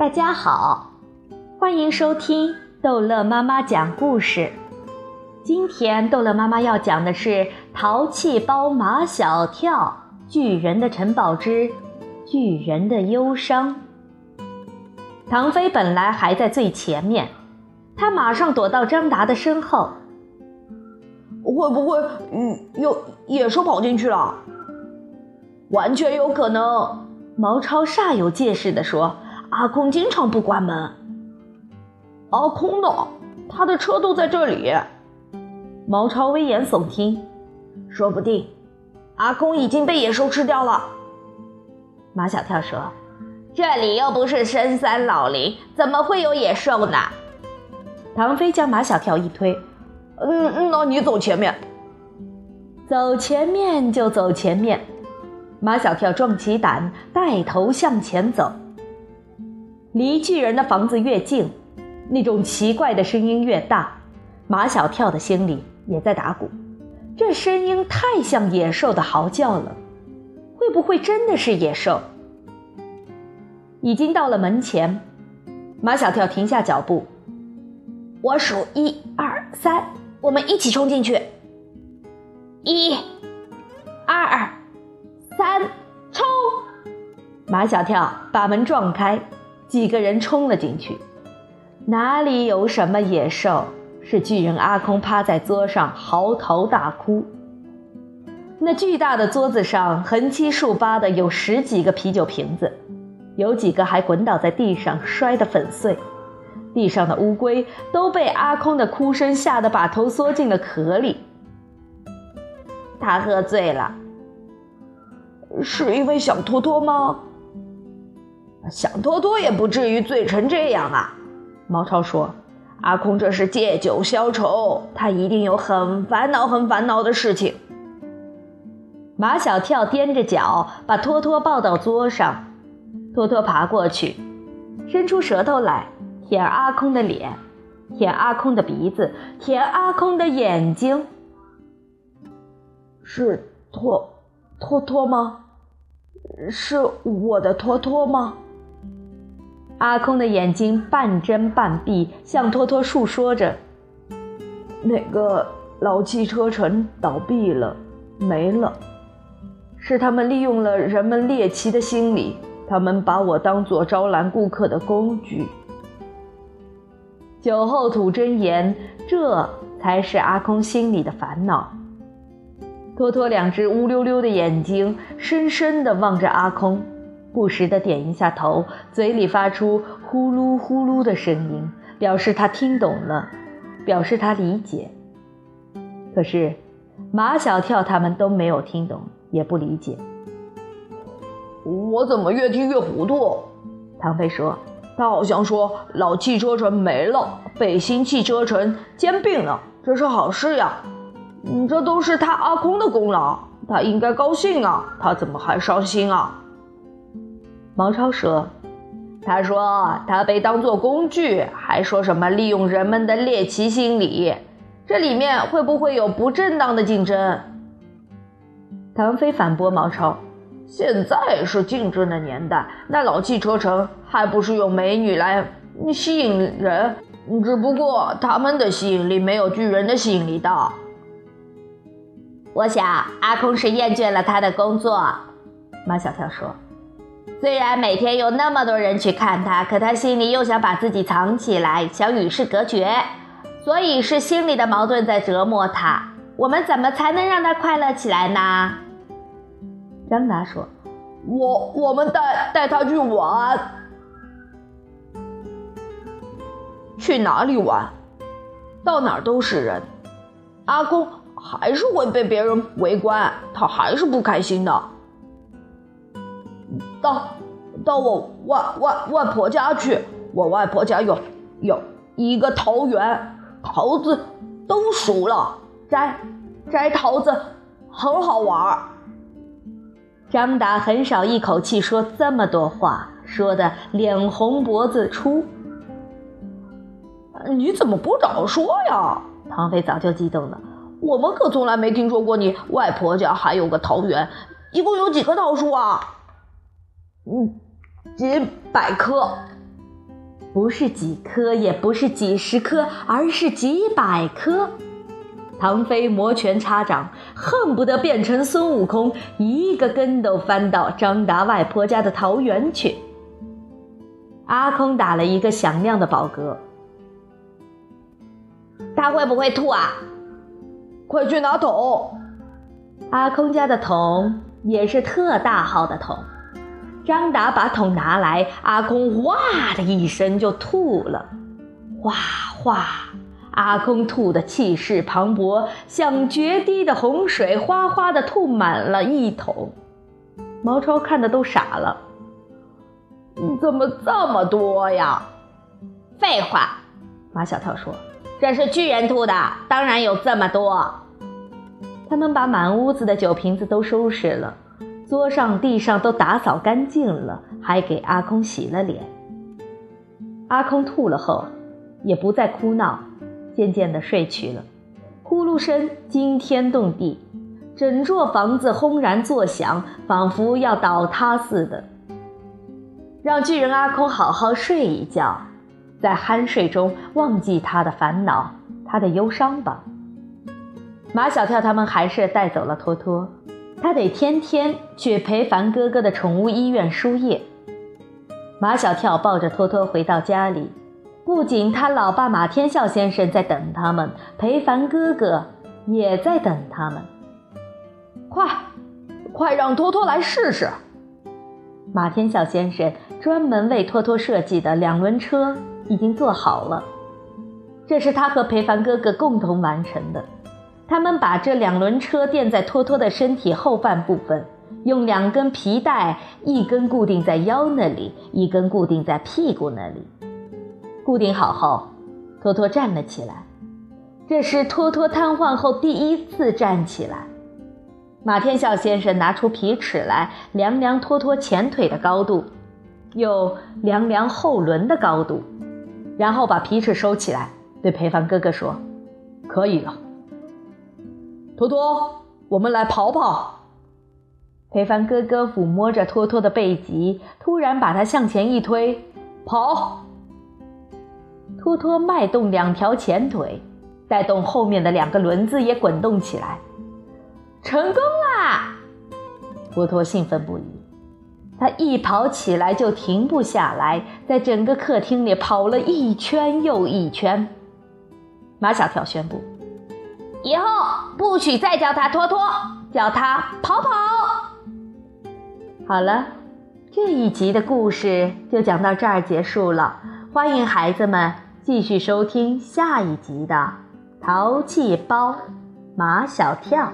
大家好，欢迎收听逗乐妈妈讲故事。今天逗乐妈妈要讲的是《淘气包马小跳：巨人的城堡之巨人的忧伤》。唐飞本来还在最前面，他马上躲到张达的身后。会不会，嗯，有野兽跑进去了？完全有可能。毛超煞有介事地说。阿空经常不关门。阿空呢？他的车都在这里。毛超危言耸听，说不定阿空已经被野兽吃掉了。马小跳说：“这里又不是深山老林，怎么会有野兽呢？”唐飞将马小跳一推：“嗯，那你走前面。”走前面就走前面。马小跳壮起胆，带头向前走。离巨人的房子越近，那种奇怪的声音越大。马小跳的心里也在打鼓，这声音太像野兽的嚎叫了，会不会真的是野兽？已经到了门前，马小跳停下脚步，我数一二三，我们一起冲进去。一、二、三，冲！马小跳把门撞开。几个人冲了进去，哪里有什么野兽？是巨人阿空趴在桌上嚎啕大哭。那巨大的桌子上横七竖八的有十几个啤酒瓶子，有几个还滚倒在地上摔得粉碎。地上的乌龟都被阿空的哭声吓得把头缩进了壳里。他喝醉了，是因为想托托吗？想多多也不至于醉成这样啊！毛超说：“阿空这是借酒消愁，他一定有很烦恼、很烦恼的事情。”马小跳踮着脚把托托抱到桌上，托托爬过去，伸出舌头来舔阿空的脸，舔阿空的鼻子，舔阿空的眼睛。是托托托吗？是我的托托吗？阿空的眼睛半睁半闭，向托托述说着：“那个老汽车城倒闭了，没了，是他们利用了人们猎奇的心理，他们把我当做招揽顾客的工具。”酒后吐真言，这才是阿空心里的烦恼。托托两只乌溜溜的眼睛深深地望着阿空。不时地点一下头，嘴里发出呼噜呼噜的声音，表示他听懂了，表示他理解。可是马小跳他们都没有听懂，也不理解。我怎么越听越糊涂？唐飞说：“他好像说老汽车城没了，被新汽车城兼并了，这是好事呀。这都是他阿空的功劳，他应该高兴啊，他怎么还伤心啊？”毛超说：“他说他被当作工具，还说什么利用人们的猎奇心理，这里面会不会有不正当的竞争？”唐飞反驳毛超：“现在是竞争的年代，那老汽车城还不是用美女来吸引人？只不过他们的吸引力没有巨人的吸引力大。”我想阿空是厌倦了他的工作，马小跳说。虽然每天有那么多人去看他，可他心里又想把自己藏起来，想与世隔绝，所以是心里的矛盾在折磨他。我们怎么才能让他快乐起来呢？张达说：“我我们带带他去玩，去哪里玩？到哪儿都是人，阿公还是会被别人围观，他还是不开心的。”到，到我外外外婆家去。我外婆家有有一个桃园，桃子都熟了，摘摘桃子很好玩。张达很少一口气说这么多话，说的脸红脖子粗。你怎么不早说呀？唐飞早就激动了。我们可从来没听说过你外婆家还有个桃园，一共有几棵桃树啊？嗯，几百颗。不是几颗，也不是几十颗，而是几百颗。唐飞摩拳擦掌，恨不得变成孙悟空，一个跟斗翻到张达外婆家的桃园去。阿空打了一个响亮的饱嗝。他会不会吐啊？快去拿桶！阿空家的桶也是特大号的桶。张达把桶拿来，阿空哇的一声就吐了，哗哗，阿空吐的气势磅礴，像决堤的洪水，哗哗的吐满了一桶。毛超看的都傻了，怎么这么多呀？废话，马小跳说，这是巨人吐的，当然有这么多。他们把满屋子的酒瓶子都收拾了。桌上、地上都打扫干净了，还给阿空洗了脸。阿空吐了后，也不再哭闹，渐渐地睡去了。呼噜声惊天动地，整座房子轰然作响，仿佛要倒塌似的。让巨人阿空好好睡一觉，在酣睡中忘记他的烦恼、他的忧伤吧。马小跳他们还是带走了托托。他得天天去陪凡哥哥的宠物医院输液。马小跳抱着托托回到家里，不仅他老爸马天笑先生在等他们，裴凡哥哥也在等他们。快，快让托托来试试！马天笑先生专门为托托设计的两轮车已经做好了，这是他和裴凡哥哥共同完成的。他们把这两轮车垫在托托的身体后半部分，用两根皮带，一根固定在腰那里，一根固定在屁股那里。固定好后，托托站了起来。这是托托瘫痪后第一次站起来。马天笑先生拿出皮尺来量量托托前腿的高度，又量量后轮的高度，然后把皮尺收起来，对裴凡哥哥说：“可以了。”托托，我们来跑跑。裴凡哥哥抚摸着托托的背脊，突然把他向前一推，跑。托托迈动两条前腿，带动后面的两个轮子也滚动起来，成功啦！托托兴奋不已，他一跑起来就停不下来，在整个客厅里跑了一圈又一圈。马小跳宣布。以后不许再叫他托托，叫他跑跑。好了，这一集的故事就讲到这儿结束了。欢迎孩子们继续收听下一集的《淘气包马小跳》。